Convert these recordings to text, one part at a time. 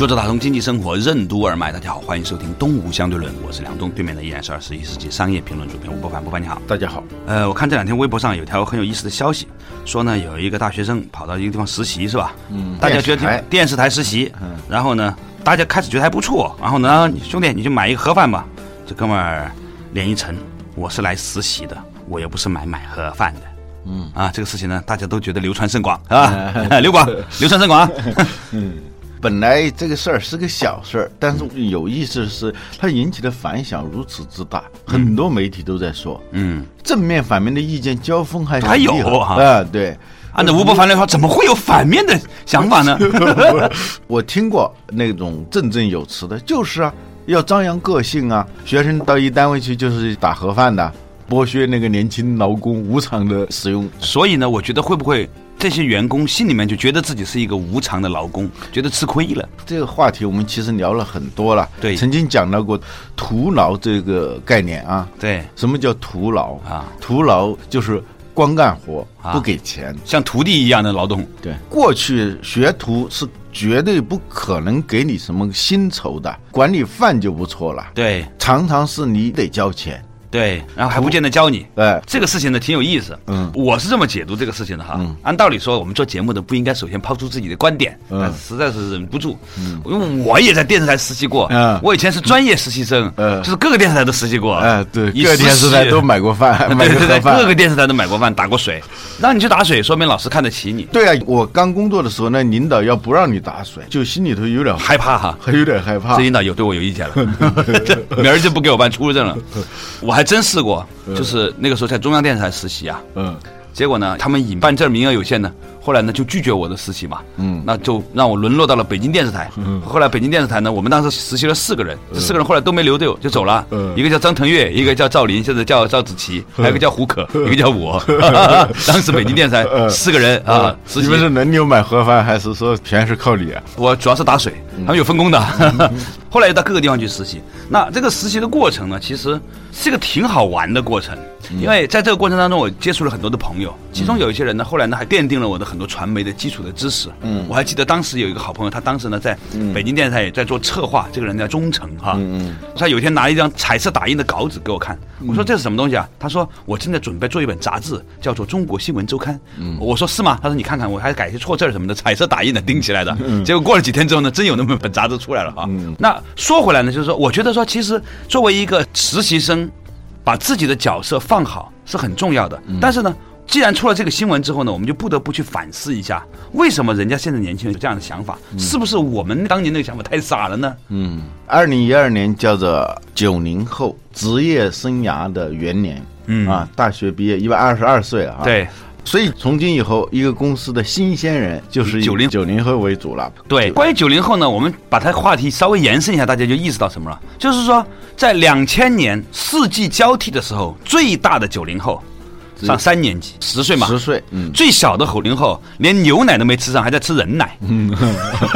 坐着打通经济生活任督二脉，大家好，欢迎收听《东吴相对论》，我是梁东，对面的依然是二十一世纪商业评论主编吴伯凡，伯凡你好，大家好。呃，我看这两天微博上有条很有意思的消息，说呢有一个大学生跑到一个地方实习是吧？嗯大家觉得电视台电视台实习，嗯然后呢，大家开始觉得还不错，然后呢，兄弟你就买一个盒饭吧。这哥们儿脸一沉，我是来实习的，我又不是买买盒饭的。嗯啊，这个事情呢，大家都觉得流传甚广啊，流广，流传甚广啊。本来这个事儿是个小事儿，但是有意思的是，它引起的反响如此之大，很多媒体都在说，嗯，正面反面的意见交锋还还有啊，对。按照吴伯凡来说，怎么会有反面的想法呢？我听过那种振振有词的，就是啊，要张扬个性啊。学生到一单位去就是打盒饭的，剥削那个年轻劳工无偿的使用。所以呢，我觉得会不会这些员工心里面就觉得自己是一个无偿的劳工，觉得吃亏了？这个话题我们其实聊了很多了，对曾经讲到过徒劳这个概念啊。对，什么叫徒劳啊？徒劳就是光干活啊不给钱。像徒弟一样的劳动。对，过去学徒是绝对不可能给你什么薪酬的，管你饭就不错了。对常常是你得交钱。对，然后还不见得教你。哎，这个事情呢挺有意思，嗯。我是这么解读这个事情的哈。嗯。按道理说，我们做节目的不应该首先抛出自己的观点，嗯。但是实在是忍不住，嗯。因为我也在电视台实习过，嗯。我以前是专业实习生，嗯。就是各个电视台都实习过，哎，对，一个电视台都买过饭，买对对对，过饭。各个电视台都买过饭，打过水，让你去打水，说明老师看得起你，对啊，我刚工作的时候，那领导要不让你打水，就心里头有点害怕哈。还 有点害怕。这。领导有对我有意见了，明儿就不给我办出入证了。我还真试过，就是那个时候在中央电视台实习啊，嗯。结果呢，他们以办证名额有限呢，后来呢就拒绝我的实习嘛，嗯。那就让我沦落到了北京电视台。嗯。后来北京电视台呢，我们当时实习了四个人，这四个人后来都没留队就走了，嗯。一个叫张腾岳，一个叫赵林，现在叫赵子琪，还有一个叫胡可，一个叫我。当时北京电视台四个人啊，实习。你们是轮流买盒饭，还是说全是靠你啊？我主要是打水，他们有分工的。后来又到各个地方去实习。那这个实习的过程呢，其实是一个挺好玩的过程，因为在这个过程当中，我接触了很多的朋友，其中有一些人呢，后来呢还奠定了我的很多传媒的基础的知识。嗯，我还记得当时有一个好朋友，他当时呢在北京电视台也在做策划，这个人叫钟诚哈。嗯嗯。他有一天拿一张彩色打印的稿纸给我看，我说这是什么东西啊？他说我正在准备做一本杂志，叫做《中国新闻周刊》。嗯，我说是吗？他说你看看，我还改一些错字儿什么的，彩色打印的钉起来的。结果过了几天之后呢，真有那么本杂志出来了哈。那说回来呢，就是说，我觉得说，其实作为一个实习生，把自己的角色放好是很重要的。但是呢，既然出了这个新闻之后呢，我们就不得不去反思一下，为什么人家现在年轻人有这样的想法？是不是我们当年那个想法太傻了呢？嗯，二零一二年叫做九零后职业生涯的元年。嗯啊，大学毕业一百二十二岁啊。。对所以从今以后，一个公司的新鲜人就是以90九零后为主了。对，关于九零后呢，我们把它话题稍微延伸一下，大家就意识到什么了？就是说，在两千年四季交替的时候，最大的九零后上三年级，十岁嘛，十岁，嗯，最小的九零后连牛奶都没吃上，还在吃人奶，嗯。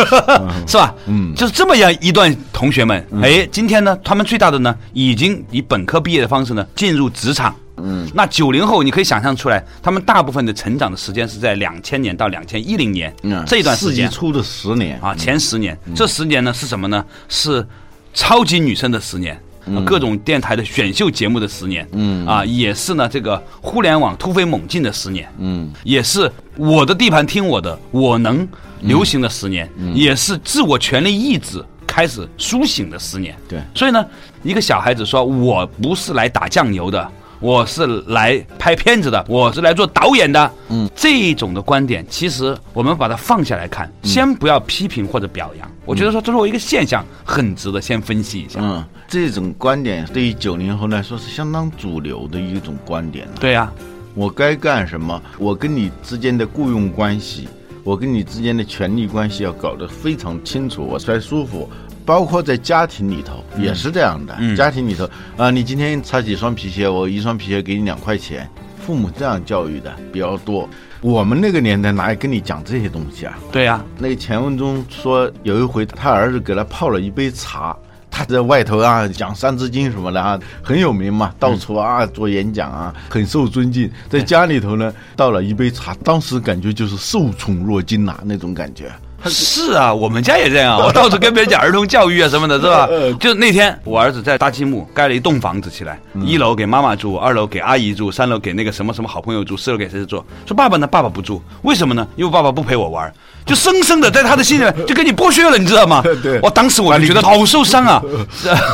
是吧？嗯。就是这么样一段同学们，哎，今天呢，他们最大的呢，已经以本科毕业的方式呢进入职场。嗯，那九零后你可以想象出来，他们大部分的成长的时间是在两千年到两千一零年嗯。这一段时间。世纪初的十年。啊，前十年，这十年呢是什么呢？是超级女生的十年。啊各种电台的选秀节目的十年，嗯啊，也是呢这个互联网突飞猛进的十年，嗯，也是我的地盘听我的，我能流行的十年，也是自我权利意志开始苏醒的十年。对所以呢，一个小孩子说我不是来打酱油的，我是来拍片子的，我是来做导演的。嗯，这种的观点，其实我们把它放下来看，先不要批评或者表扬。我觉得说这，作为一个现象，很值得先分析一下。嗯，这种观点对于九零后来说是相当主流的一种观点了。对呀、我该干什么？我跟你之间的雇佣关系我跟你之间的权利关系要搞得非常清楚，我才舒服。包括在家庭里头也是这样的，嗯家庭里头啊，你今天擦几双皮鞋，我一双皮鞋给你两块钱，父母这样教育的比较多。我们那个年代哪有跟你讲这些东西啊？对呀、那个钱文忠说，有一回他儿子给他泡了一杯茶，他在外头啊讲《三字经》什么的啊，很有名嘛，到处啊做演讲啊，很受尊敬。在家里头呢，倒了一杯茶，当时感觉就是受宠若惊呐、那种感觉。是啊，我们家也这样，我到处跟别人讲儿童教育啊什么的，是吧？就那天我儿子在搭积木盖了一栋房子起来，一楼给妈妈住，二楼给阿姨住，三楼给那个什么什么好朋友住，四楼给谁谁住。说爸爸呢？爸爸不住，为什么呢？因为爸爸不陪我玩。就生生的在他的心里面就跟你剥削了，你知道吗？对我当时我就觉得好受伤啊。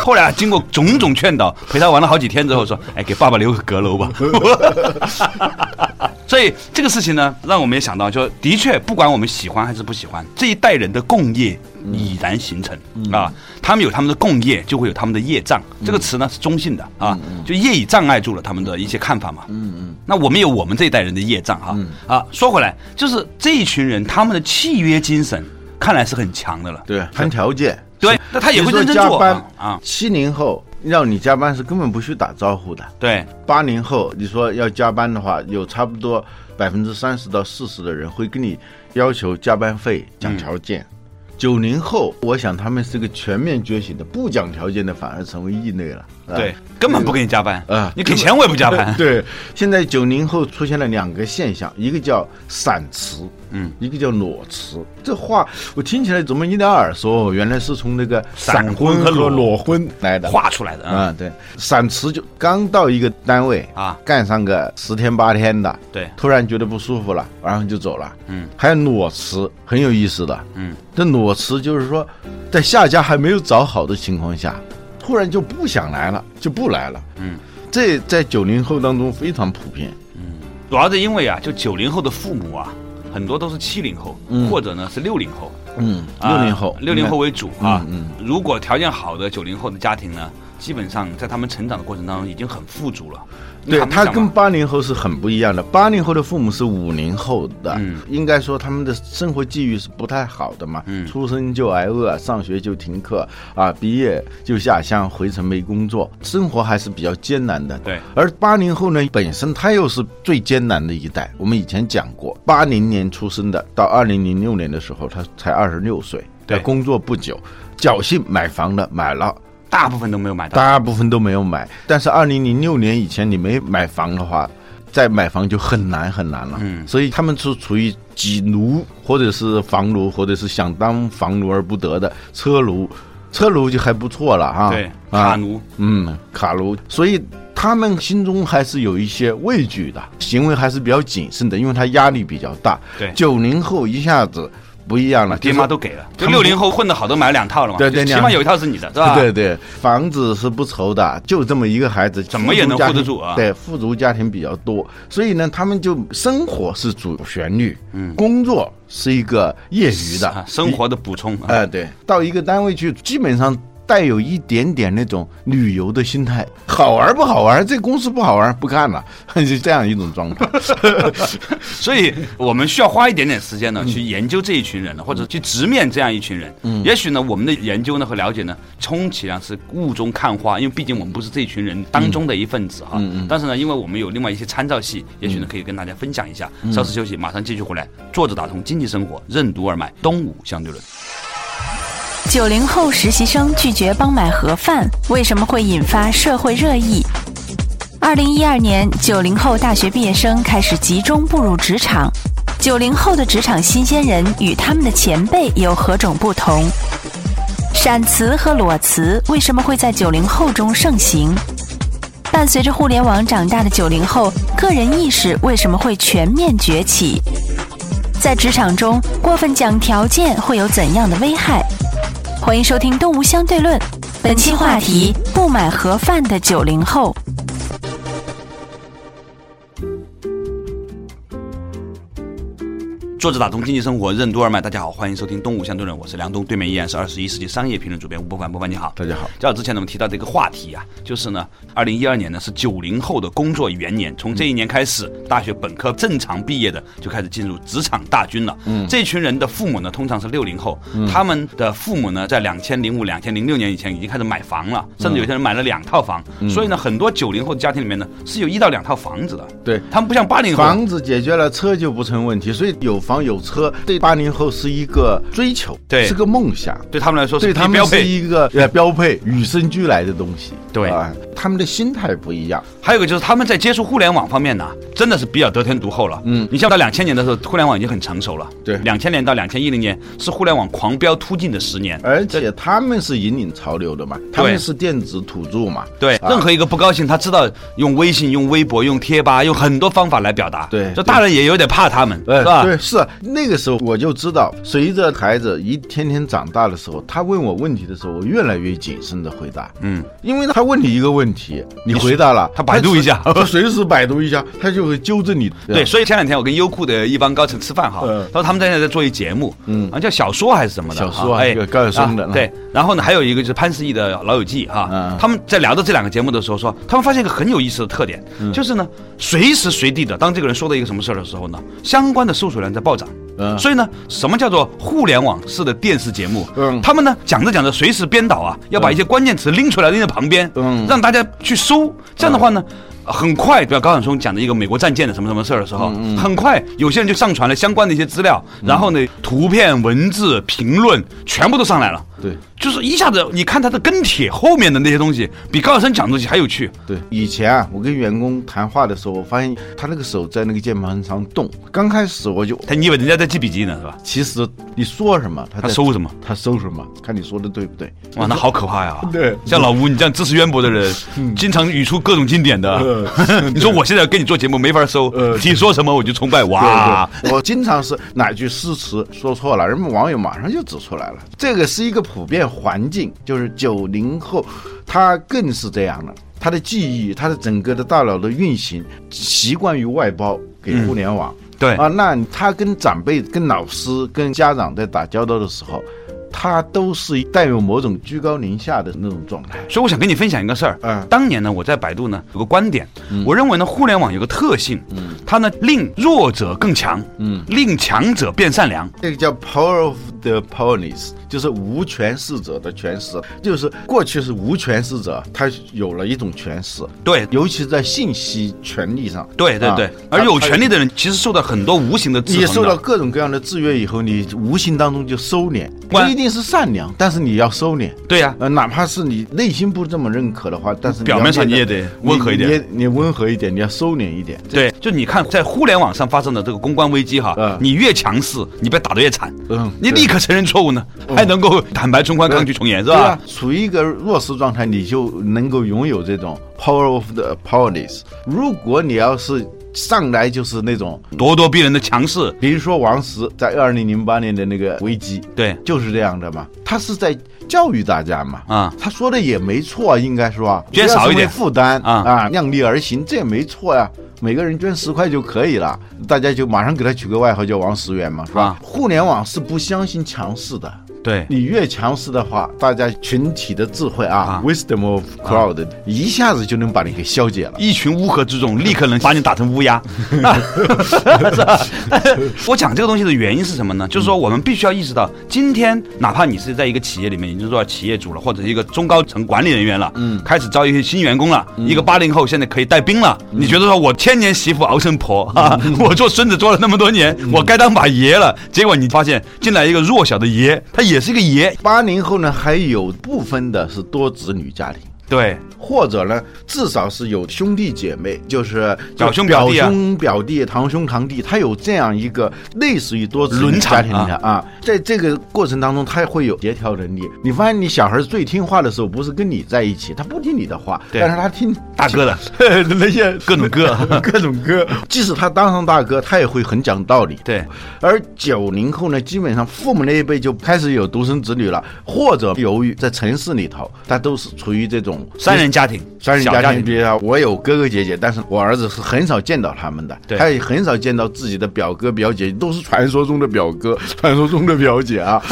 后来啊经过种种劝导，陪他玩了好几天之后，说：“哎，给爸爸留个阁楼吧。”所以这个事情呢，让我们也想到，就的确，不管我们喜欢还是不喜欢，这一代人的共业已然形成、啊。他们有他们的共业，就会有他们的业障。这个词呢是中性的啊，就业已障碍住了他们的一些看法嘛。嗯嗯。那我们有我们这一代人的业障哈、啊。说回来，就是这一群人他们的契约精神，看来是很强的了。对，谈条件。对，那他也会认真做啊。七零后让你加班是根本不需打招呼的。对，八零后，你说要加班的话，有差不多百分之三十到四十的人会跟你要求加班费、讲条件。九零、后，我想他们是个全面觉醒的，不讲条件的反而成为异类了。啊对，根本不给你加班啊你给钱我也不加班。对，现在九零后出现了两个现象，一个叫散词，嗯，一个叫裸辞。这话我听起来怎么有点耳熟？原来是从那个闪闪婚和裸婚和裸婚来的。画出来的啊，啊，对，散辞就刚到一个单位啊干上个十天八天的，对突然觉得不舒服了，然后就走了。嗯，还有裸辞，很有意思的。嗯，这裸辞就是说，在下家还没有找好的情况下，突然就不想来了，就不来了。嗯，这在九零后当中非常普遍。嗯主要是因为啊，就九零后的父母啊，很多都是七零后，嗯或者呢是六零后，嗯，啊六零后，六零后为主啊。嗯如果条件好的九零后的家庭呢，基本上在他们成长的过程当中已经很富足了。对他跟八零后是很不一样的。八零后的父母是五零后的，嗯应该说他们的生活际遇是不太好的嘛。嗯出生就挨饿，上学就停课啊，毕业就下乡回城没工作，生活还是比较艰难的。对而八零后呢，本身他又是最艰难的一代。我们以前讲过，八零年出生的，到二零零六年的时候，他才二十六岁，对工作不久，侥幸买房了，买了。大部分都没有买到。大部分都没有买。但是二零零六年以前你没买房的话，再买房就很难很难了。嗯所以他们是处于挤奴，或者是房奴，或者是想当房奴而不得的车奴。车奴就还不错了哈，对，啊卡奴，嗯，卡奴，所以他们心中还是有一些畏惧的，行为还是比较谨慎的，因为他压力比较大。对九零后一下子不一样了，爹妈都给了。就六零后混得好都买了两套了嘛，对对起码有一套是你的，是吧？对对，房子是不愁的，就这么一个孩子，怎么也能护得住啊对，富足家庭比较多，所以呢，他们就生活是主旋律，嗯，工作是一个业余的啊，生活的补充。啊哎、对，到一个单位去，基本上带有一点点那种旅游的心态，好玩不好玩？这公司不好玩，不干了，就这样一种状态。所以我们需要花一点点时间呢，去研究这一群人呢，或者去直面这样一群人。嗯，也许呢，我们的研究呢和了解呢，充其量是雾中看花，因为毕竟我们不是这一群人当中的一份子哈。嗯嗯。但是呢，因为我们有另外一些参照系，也许呢可以跟大家分享一下。稍事休息，马上继续回来。坐着打通经济生活，任督二脉，东吴相对论。九零后实习生拒绝帮买盒饭，为什么会引发社会热议？二零一二年，九零后大学毕业生开始集中步入职场。九零后的职场新鲜人与他们的前辈有何种不同？闪辞和裸辞为什么会在九零后中盛行？伴随着互联网长大的九零后，个人意识为什么会全面崛起？在职场中，过分讲条件会有怎样的危害？欢迎收听《动物相对论》，本期话题：不买盒饭的九零后。坐着打通经济生活任督二脉，大家好，欢迎收听《东吴相对论》，我是梁东，对面依然是二十一世纪商业评论主编吴伯凡，伯凡你好，大家好。较早之前呢，我们提到这个话题啊，就是呢，二零一二年呢是九零后的工作元年，从这一年开始，大学本科正常毕业的就开始进入职场大军了。嗯，这群人的父母呢，通常是六零后，他们的父母呢，在两千零五、两千零六年以前已经开始买房了，甚至有些人买了两套房，所以呢，很多九零后的家庭里面呢，是有一到两套房子的。对。他们不像八零后，房子解决了，车就不成问题，所以有房有车对八零后是一个追求，对是个梦想。对他们来说是对他们是。一个呃标配，与生俱来的东西。对啊，他们的心态不一样。还有一个就是他们在接触互联网方面呢，真的是比较得天独厚了。嗯，你像到两千年的时候，互联网已经很成熟了。对两千年到两千一零年是互联网狂飙突进的十年。而且他们是引领潮流的嘛，他们是电子土著嘛。对，啊任何一个不高兴，他知道用微信、用微博、用贴吧，用很多方法来表达。对这大人也有点怕他们，呃是吧？对，是那个时候我就知道，随着孩子一天天长大的时候，他问我问题的时候，我越来越谨慎的回答。嗯，因为他问你一个问题，你回答了，他百度一下。他随时百度一下，他就会纠正你。对，所以前两天我跟优酷的一帮高层吃饭哈，嗯。他说他们在那在做一节目，嗯，啊叫小说还是什么的，小说啊哎这个高晓松的啊对，然后呢还有一个就是潘石屹的《老友记》哈嗯，他们在聊到这两个节目的时候说，他们发现一个很有意思的特点，嗯。就是呢随时随地的，当这个人说到一个什么事儿的时候呢，相关的搜索量在暴涨。嗯所以呢，什么叫做互联网式的电视节目？嗯他们呢讲着讲着，随时编导啊，要把一些关键词拎出来拎在旁边，嗯让大家去搜。这样的话呢，很快，比如高晓松讲的一个美国战舰的什么什么事儿的时候，很快有些人就上传了相关的一些资料，然后呢，图片、文字、评论全部都上来了。对就是一下子，你看他的跟帖后面的那些东西，比高晓松讲的东西还有趣。对，以前啊，我跟员工谈话的时候，我发现他那个手在那个键盘上动。刚开始我就，他你以为人家在记笔记呢，是吧？其实你说什么，他在他搜什么？他搜什么，看你说的对不对。哇，那好可怕呀！对像老吴你这样知识渊博的人，经常语出各种经典的。你说我现在跟你做节目没法收，呃，你说什么我就崇拜。哇，对对，我经常是哪句诗词说错了，人们网友马上就指出来了。这个是一个普遍环境，就是九零后，他更是这样了。他的记忆，他的整个的大脑的运行，习惯于外包给互联网。对啊，那他跟长辈、跟老师、跟家长在打交道的时候，他都是带有某种居高临下的那种状态。所以我想跟你分享一个事儿。嗯当年呢，我在百度呢有个观点，我认为呢，互联网有个特性，嗯它呢令弱者更强，嗯令强者变善良。这个叫 power of the powerless，就是无权势者的权势。就是过去是无权势者，他有了一种权势，对尤其是在信息权利上。啊对对对，而有权利的人其实受到很多无形的制你衡的。受到各种各样的制约以后，你无形当中就收敛，不一定是善良，但是你要收敛。对呀，呃，哪怕是你内心不这么认可的话，但是表面上你也得温和一点你你你温和一点，你要收敛一点。对，就你看，在互联网上发生的这个公关危机哈，嗯你越强势，你被打得越惨。嗯你立刻承认错误呢，还能够坦白从宽，抗拒从严，是对啊吧？，处于一个弱势状态，你就能够拥有这种 power of the powerless。如果你要是上来就是那种，咄咄逼人的强势，比如说王石在二零零八年的那个危机，对。就是这样的嘛，他是在教育大家嘛。啊，他说的也没错，应该说啊，捐少一点。负担啊。啊，量力而行，这也没错呀。每个人捐十块就可以了，大家就马上给他取个外号叫王十元嘛，是吧？啊互联网是不相信强势的，对，你越强势的话，大家群体的智慧啊啊。w i s d o m of crowd，、一下子就能把你给消解了。一群乌合之众，立刻能把你打成乌鸦，是吧？我讲这个东西的原因是什么呢？就是说，我们必须要意识到，今天哪怕你是在一个企业里面已经做到企业主了，或者是一个中高层管理人员了，嗯，开始招一些新员工了，一个八零后现在可以带兵了，你觉得说我千年媳妇熬成婆啊，我做孙子做了那么多年，我该当把爷了，结果你发现进来一个弱小的爷，他也是一个爷，八零后呢，还有部分的是多子女家庭。对，或者呢，至少是有兄弟姐妹，就是表兄表弟啊。表兄表弟、堂兄堂弟，他有这样一个类似于多子女家庭的啊，在这个过程当中，他会有协调能力。你发现你小孩最听话的时候，不是跟你在一起，他不听你的话，但是他听大哥的。那 些各种歌 各种歌，即使他当上大哥，他也会很讲道理。对，而九零后呢，基本上父母那一辈就开始有独生子女了，或者由于在城市里头，他都是处于这种种三人家庭，三人小家庭，比如说我有哥哥姐姐，但是我儿子是很少见到他们的，他也很少见到自己的表哥表姐，都是传说中的表哥、传说中的表姐啊。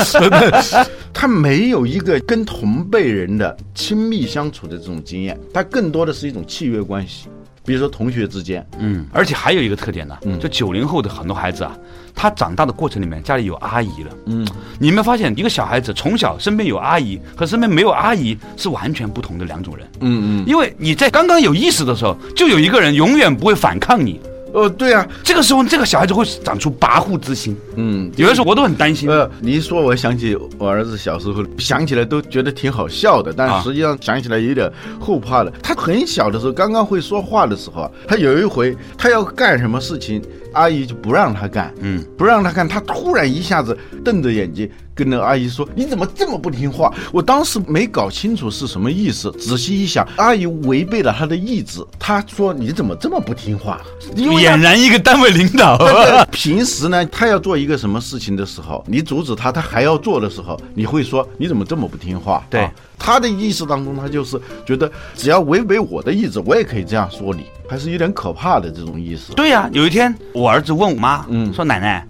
他没有一个跟同辈人的亲密相处的这种经验，他更多的是一种契约关系，比如说同学之间，嗯，而且还有一个特点呢，嗯。就九零后的很多孩子啊，他长大的过程里面家里有阿姨了，嗯，你有没有发现一个小孩子从小身边有阿姨和身边没有阿姨是完全不同的两种人，嗯嗯，因为你在刚刚有意识的时候，就有一个人永远不会反抗你，哦，对啊，这个时候这个小孩子会长出跋扈之心，嗯，有的时候我都很担心，呃，你一说，我想起我儿子小时候，想起来都觉得挺好笑的，但实际上想起来有点后怕的。他很小的时候，刚刚会说话的时候啊，他有一回他要干什么事情，阿姨就不让他干，嗯，不让他干，他突然一下子瞪着眼睛跟那个阿姨说：“你怎么这么不听话？”我当时没搞清楚是什么意思，仔细一想，阿姨违背了他的意志，他说：“你怎么这么不听话？”因为俨然一个单位领导，平时呢，他要做一个什么事情的时候，你阻止他，他还要做的时候，你会说你怎么这么不听话？对啊他的意识当中，他就是觉得只要违背我的意志，我也可以这样说你，还是有点可怕的这种意思。对呀、有一天我儿子问我妈，嗯说奶奶，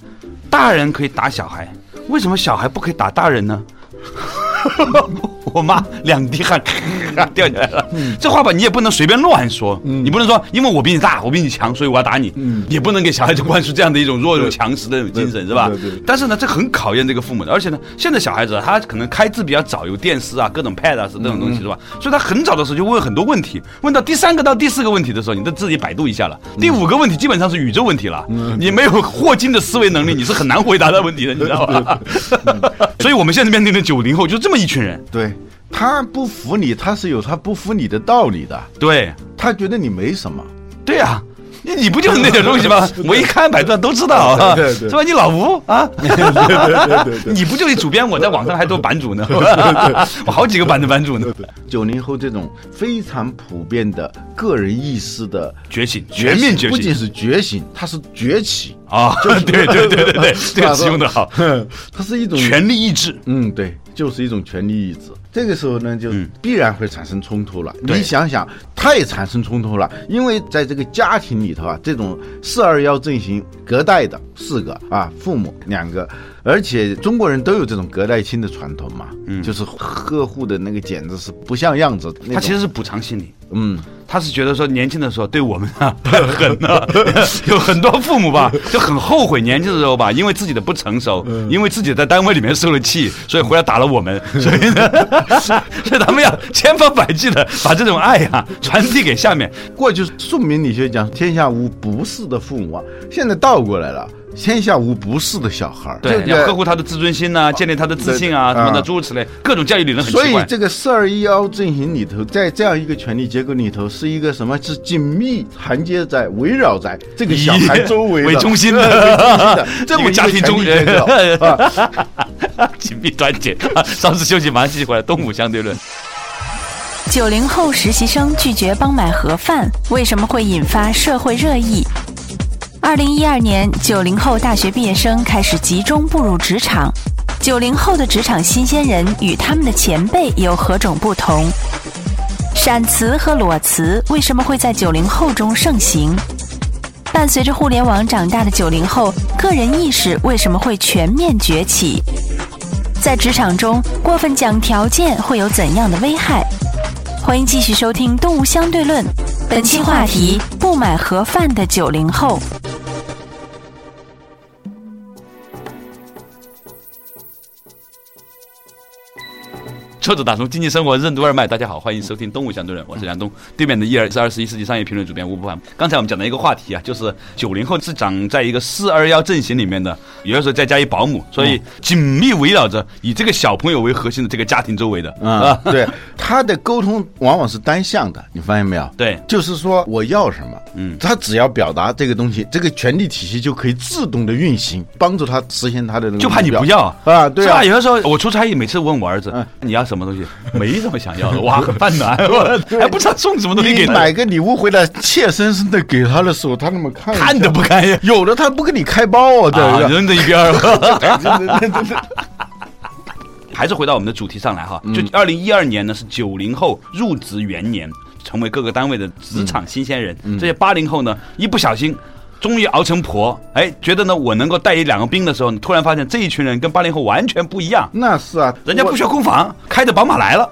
大人可以打小孩，为什么小孩不可以打大人呢？我妈两滴汗掉下来了。这话吧，你也不能随便乱说，你不能说因为我比你大，我比你强，所以我要打你，也不能给小孩子灌输这样的一种弱肉强食的那种精神，是吧？但是呢，这很考验这个父母的，而且呢，现在小孩子啊他可能开智比较早，有电视啊、各种 pad 啊是这种东西，是吧？所以他很早的时候就问很多问题，问到第三个到第四个问题的时候，你都自己百度一下了。第五个问题基本上是宇宙问题了，你没有霍金的思维能力，你是很难回答的问题的，你知道吧？所以我们现在面对的九零后就这么一群人，对他不服你，他是有他不服你的道理的，对他觉得你没什么。对呀、你你不就是那点东西吗？我一看百度上都知道啊，对对对是吧？你老吴啊，你不就是主编？我在网上还做版主呢，我好几个版的版主呢。九零后这种非常普遍的个人意识的觉醒，全面觉醒不仅是觉醒，它是崛起。啊！对对对对对对，这个词用的好，它是一种权力意志。嗯，对，就是一种权力意志。这个时候呢，就嗯必然会产生冲突了。对你想想，他也产生冲突了，因为在这个家庭里头啊，这种四二幺阵型隔代的四个啊，父母两个，而且中国人都有这种隔代亲的传统嘛，嗯，就是呵护的那个简直是不像样子。他其实是补偿心理，嗯，他是觉得说年轻的时候对我们啊太狠了，有很多父母吧就很后悔年轻的时候吧，因为自己的不成熟，因为自己在单位里面受了气，所以回来打了我们，所以呢，所以他们要千方百计的把这种爱啊传递给下面。过去宋明理学讲天下无不是的父母啊，现在倒过来了，天下无不是的小孩儿，对，要呵护他的自尊心呐、建立他的自信啊，对什么的啊诸如此类，各种教育理论很所以。这个四二一幺阵型里头，在这样一个权力结构里头，是一个什么？是紧密衔接在、围绕在这个小孩周围 为中心的 这么一个家庭中权力结构啊。紧密团结。稍事休息，马上继续回来。东吴相对论。九零后实习生拒绝帮买盒饭，为什么会引发社会热议？二零一二年，九零后大学毕业生开始集中步入职场。九零后的职场新鲜人与他们的前辈有何种不同？闪辞和裸辞为什么会在九零后中盛行？伴随着互联网长大的九零后，个人意识为什么会全面崛起？在职场中，过分讲条件会有怎样的危害？欢迎继续收听《动物相对论》，本期话题：不买盒饭的九零后。车子打从经济生活任督二脉，大家好，欢迎收听《动物相对论》，我是梁东。对面的伊尔是二十一世纪商业评论主编吴不凡。刚才我们讲的一个话题啊，就是九零后是长在一个四二幺阵型里面的，有的时候再加一保姆，所以紧密围绕着以这个小朋友为核心的这个家庭周围的。啊，对，他的沟通往往是单向的，你发现没有？对。就是说我要什么，嗯。他只要表达这个东西，这个权力体系就可以自动的运行，帮助他实现他的那个就怕你不要。啊，对啊。有的时候我出差，每次问我儿子嗯。你要什么东西，没什么想要的，哇，很犯难，我 还不知道送什么东西给他，你买个礼物回来，怯生生的给他的时候，他那么看看都不看呀，有的他不给你开包啊，对啊，不对？扔在一边儿。真的真的真的还是回到我们的主题上来哈，就二零一二年呢是九零后入职元年，成为各个单位的职场新鲜人。这些八零后呢，一不小心。终于熬成婆，哎，觉得呢，我能够带一两个兵的时候，你突然发现这一群人跟八零后完全不一样。那是啊，人家不需要空房，开着宝马来了，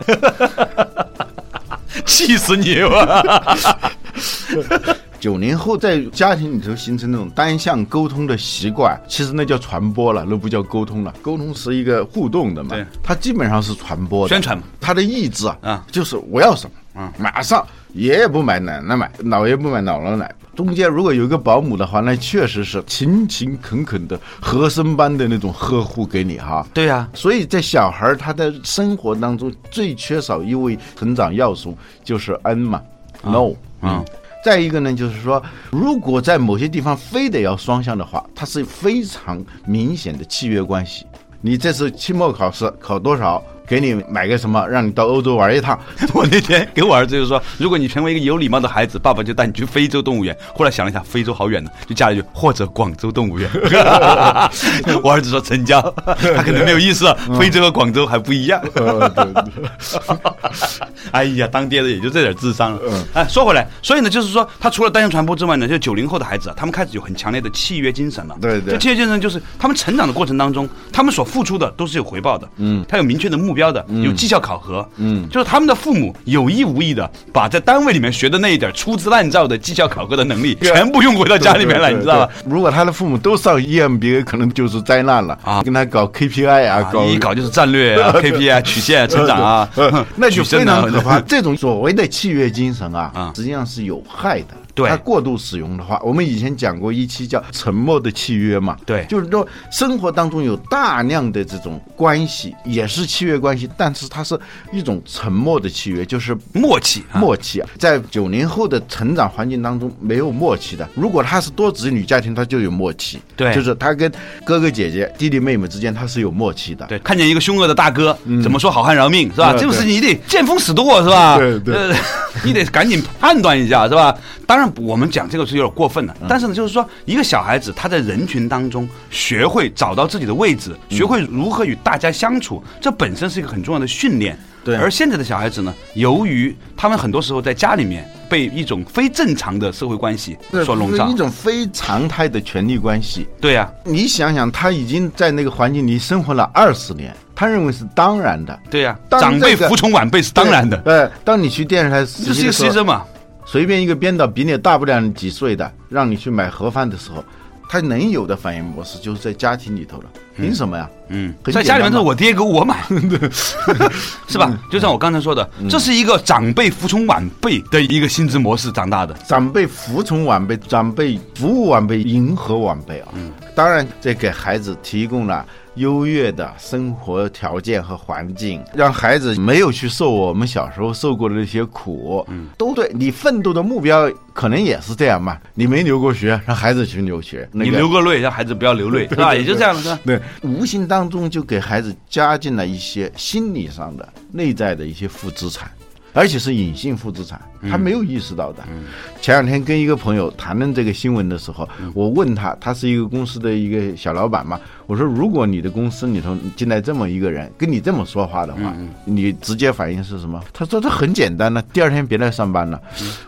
气死你！九零后在家庭里头形成那种单向沟通的习惯，其实那叫传播了，那不叫沟通了。沟通是一个互动的嘛对，它基本上是传播的宣传嘛他的意志啊啊，就是我要什么，嗯，马上爷爷不买，奶奶买，姥爷不买，姥姥买。中间如果有一个保姆的话，那确实是勤勤恳恳的和珅般的那种呵护给你哈。对呀、所以在小孩儿他的生活当中最缺少一位成长要素就是恩嘛，no，嗯。再一个呢，就是说，如果在某些地方非得要双向的话，它是非常明显的契约关系。你这次期末考试考多少，给你买个什么，让你到欧洲玩一趟，我那天给我儿子就说，如果你成为一个有礼貌的孩子，爸爸就带你去非洲动物园。后来想了一下，非洲好远呢，就加了一句或者广州动物园。我儿子说成交，他可能没有意识，非洲和广州还不一样。哎呀，当爹的也就这点智商了。哎，说回来，所以呢，就是说，他除了单向传播之外呢，就九零后的孩子啊，他们开始有很强烈的契约精神了。对对这契约精神就是他们成长的过程当中，他们所付出的都是有回报的。嗯，他有明确的目标的，有绩效考核。嗯，就是他们的父母有意无意的把在单位里面学的那一点粗制滥造的绩效考核的能力，全部用回到家里面来，你知道吧？如果他的父母都上 E EMBA，可能就是灾难了啊跟他搞 KPI 啊，搞，一搞就是战略啊、KPI 啊、曲线啊、成长啊呃，那就 非常啊可怕。这种所谓的契约精神啊啊，实际上是有害的。对它过度使用的话，我们以前讲过一期叫“沉默的契约”嘛。对就是说生活当中有大量的这种关系，也是契约关系，但是它是一种沉默的契约，就是默契啊。默契啊，在九零后的成长环境当中没有默契的。如果他是多子女家庭，他就有默契。对就是他跟哥哥姐姐、弟弟妹妹之间他是有默契的。对，看见一个凶恶的大哥，怎么说好汉饶命是吧？嗯这种事情你得见风使舵是吧？对对呃，你得赶紧判断一下是吧？当然，我们讲这个是有点过分了，嗯但是呢，就是说一个小孩子他在人群当中学会找到自己的位置，嗯学会如何与大家相处，这本身是一个很重要的训练。对而现在的小孩子呢，由于他们很多时候在家里面被一种非正常的社会关系所笼罩一，种非常态的权力关系。对呀、你想想，他已经在那个环境里生活了二十年，他认为是当然的。对呀、当长辈服从晚辈是当然的，对，当你去电视台实这是一个习实习生嘛。随便一个编导比你大不了几岁的，让你去买盒饭的时候，他能有的反应模式就是在家庭里头了。凭什么呀？嗯，很在家里面是我爹给我买，是吧？就像我刚才说的，这是一个长辈服从晚辈的一个心智模式长大的。长辈服从晚辈，长辈服务晚辈，迎合晚辈啊。嗯，当然，这给孩子提供了优越的生活条件和环境，让孩子没有去受我们小时候受过的那些苦。嗯，都对你奋斗的目标可能也是这样嘛。你没留过学，让孩子去留学，那你个流过泪，让孩子不要流泪，是吧？也就这样子，是吧？对，无形当中就给孩子加进了一些心理上的、内在的一些负资产，而且是隐性负资产，他没有意识到的。前两天跟一个朋友谈论这个新闻的时候，我问他，他是一个公司的一个小老板嘛，我说如果你的公司里头进来这么一个人，跟你这么说话的话，你直接反应是什么？他说这很简单呢，第二天别来上班了。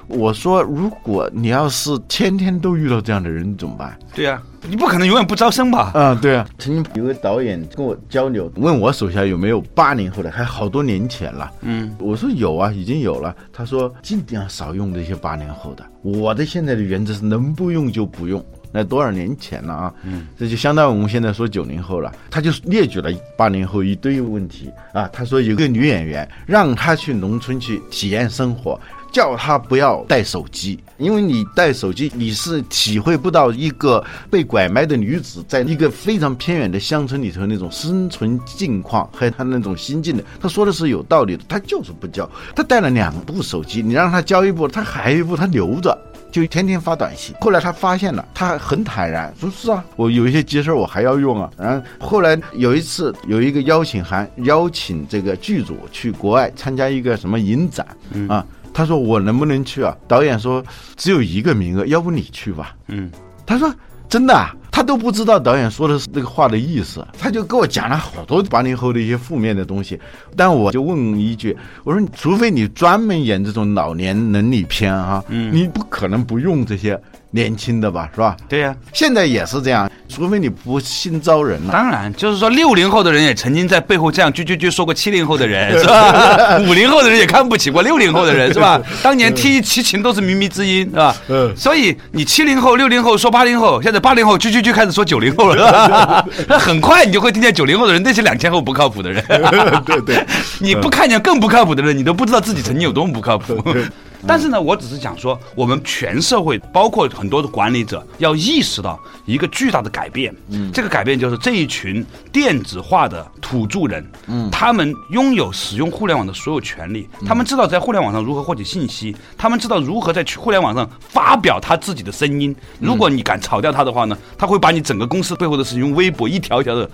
我说如果你要是天天都遇到这样的人，你怎么办？对呀，你不可能永远不招生吧？啊，对啊，曾经有个导演跟我交流，问我手下有没有八零后的，还好多年前了。嗯，我说有啊，已经有了。他说尽量少用这些八零后的。我的现在的原则是能不用就不用。那多少年前了啊？嗯，这就相当于我们现在说九零后了。他就列举了八零后一堆问题啊。他说有个女演员让她去农村去体验生活，叫他不要带手机，因为你带手机，你是体会不到一个被拐卖的女子在一个非常偏远的乡村里头那种生存境况和她那种心境的。他说的是有道理的，他就是不教。他带了两部手机，你让他交一部，他还有一部他留着。就天天发短信。后来他发现了，他很坦然说：“是啊，我有一些急事我还要用啊。”然后后来有一次有一个邀请函，邀请这个剧组去国外参加一个什么影展、啊。他说：“我能不能去啊？”导演说：“只有一个名额，要不你去吧。”嗯，他说：“真的、啊？”他都不知道导演说的是这个话的意思，他就跟我讲了好多八零后的一些负面的东西。但我就问一句，我说，除非你专门演这种老年伦理片啊，你不可能不用这些年轻的吧，是吧？对呀、现在也是这样，除非你不新招人了。当然，就是说六零后的人也曾经在背后这样啾啾啾说过七零后的人，是吧？五零后的人也看不起过六零后的人，是吧？当年踢齐秦都是靡靡之音，是吧？嗯所以你七零后、六零后说八零后，现在八零后啾啾啾开始说九零后了，是吧？那很快你就会听见九零后的人那些两千后不靠谱的人，对对，你不看见更不靠谱的人，你都不知道自己曾经有多么不靠谱。但是呢，我只是讲说，我们全社会，包括很多的管理者，要意识到一个巨大的改变。嗯，这个改变就是这一群电子化的土著人，嗯，他们拥有使用互联网的所有权利，他们知道在互联网上如何获取信息，他们知道如何在互联网上发表他自己的声音。如果你敢炒掉他的话呢，他会把你整个公司背后的事情用微博一条一条的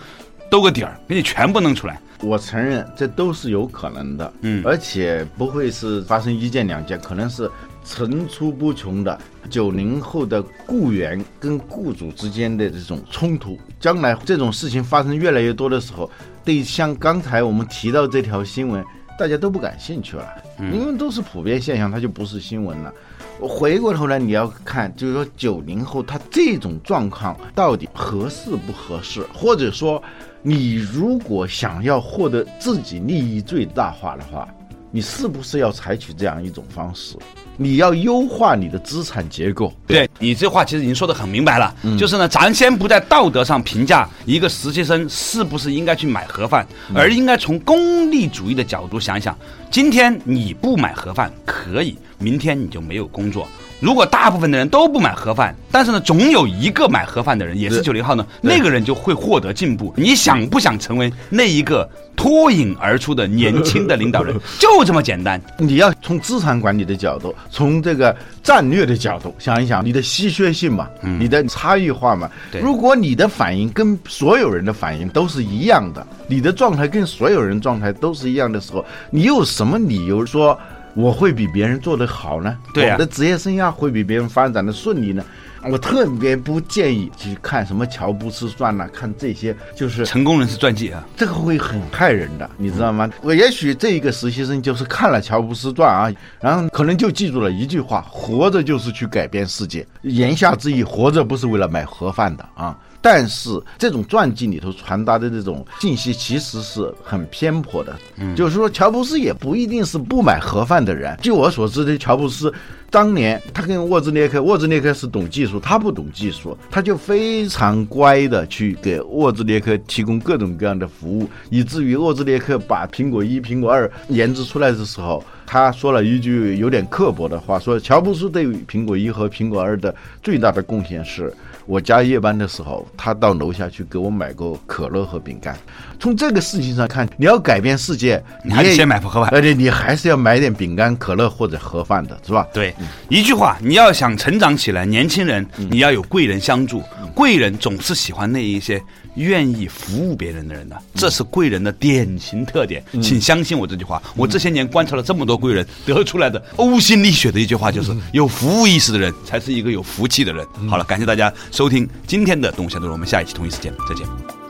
兜个底儿，给你全部弄出来。我承认这都是有可能的，嗯而且不会是发生一件两件，可能是层出不穷的九零后的雇员跟雇主之间的这种冲突。将来这种事情发生越来越多的时候，对像刚才我们提到这条新闻，大家都不感兴趣了，因为都是普遍现象，它就不是新闻了。我回过头来，你要看，就是说九零后他这种状况到底合适不合适，或者说，你如果想要获得自己利益最大化的话，你是不是要采取这样一种方式？你要优化你的资产结构。对你这话其实已经说得很明白了，就是呢，咱先不在道德上评价一个实习生是不是应该去买盒饭，而应该从功利主义的角度想想，今天你不买盒饭可以，明天你就没有工作。如果大部分的人都不买盒饭，但是呢，总有一个买盒饭的人也是对九零后呢，那个人就会获得进步。你想不想成为那一个脱颖而出的年轻的领导人？就这么简单。你要从资产管理的角度，从这个战略的角度想一想，你的稀缺性嘛，你的差异化嘛。如果你的反应跟所有人的反应都是一样的，你的状态跟所有人状态都是一样的时候，你有什么理由说我会比别人做得好呢？对啊我的职业生涯会比别人发展的顺利呢？我特别不建议去看什么乔布斯传呐、看这些就是成功人士传记啊，这个会很害人的，你知道吗？我也许这一个实习生就是看了乔布斯传啊，然后可能就记住了一句话：活着就是去改变世界。言下之意，活着不是为了买盒饭的啊。但是这种传记里头传达的这种信息其实是很偏颇的，就是说乔布斯也不一定是不买盒饭的人。据我所知的，乔布斯当年他跟沃兹涅克，沃兹涅克是懂技术，他不懂技术，他就非常乖的去给沃兹涅克提供各种各样的服务，以至于沃兹涅克把苹果一、苹果二研制出来的时候，他说了一句有点刻薄的话，说乔布斯对于苹果一和苹果二的最大的贡献是。我加夜班的时候，他到楼下去给我买过可乐和饼干。从这个事情上看，你要改变世界，你还先买盒饭而且你还是要买点饼干、可乐或者盒饭的，是吧？对，一句话，你要想成长起来，年轻人，你要有贵人相助。贵人总是喜欢那一些愿意服务别人的人的，这是贵人的典型特点。请相信我这句话，我这些年观察了这么多贵人，得出来的呕心沥血的一句话就是：有服务意识的人才是一个有福气的人。好了，感谢大家收听今天的《动下的我们下一期同一时间再见。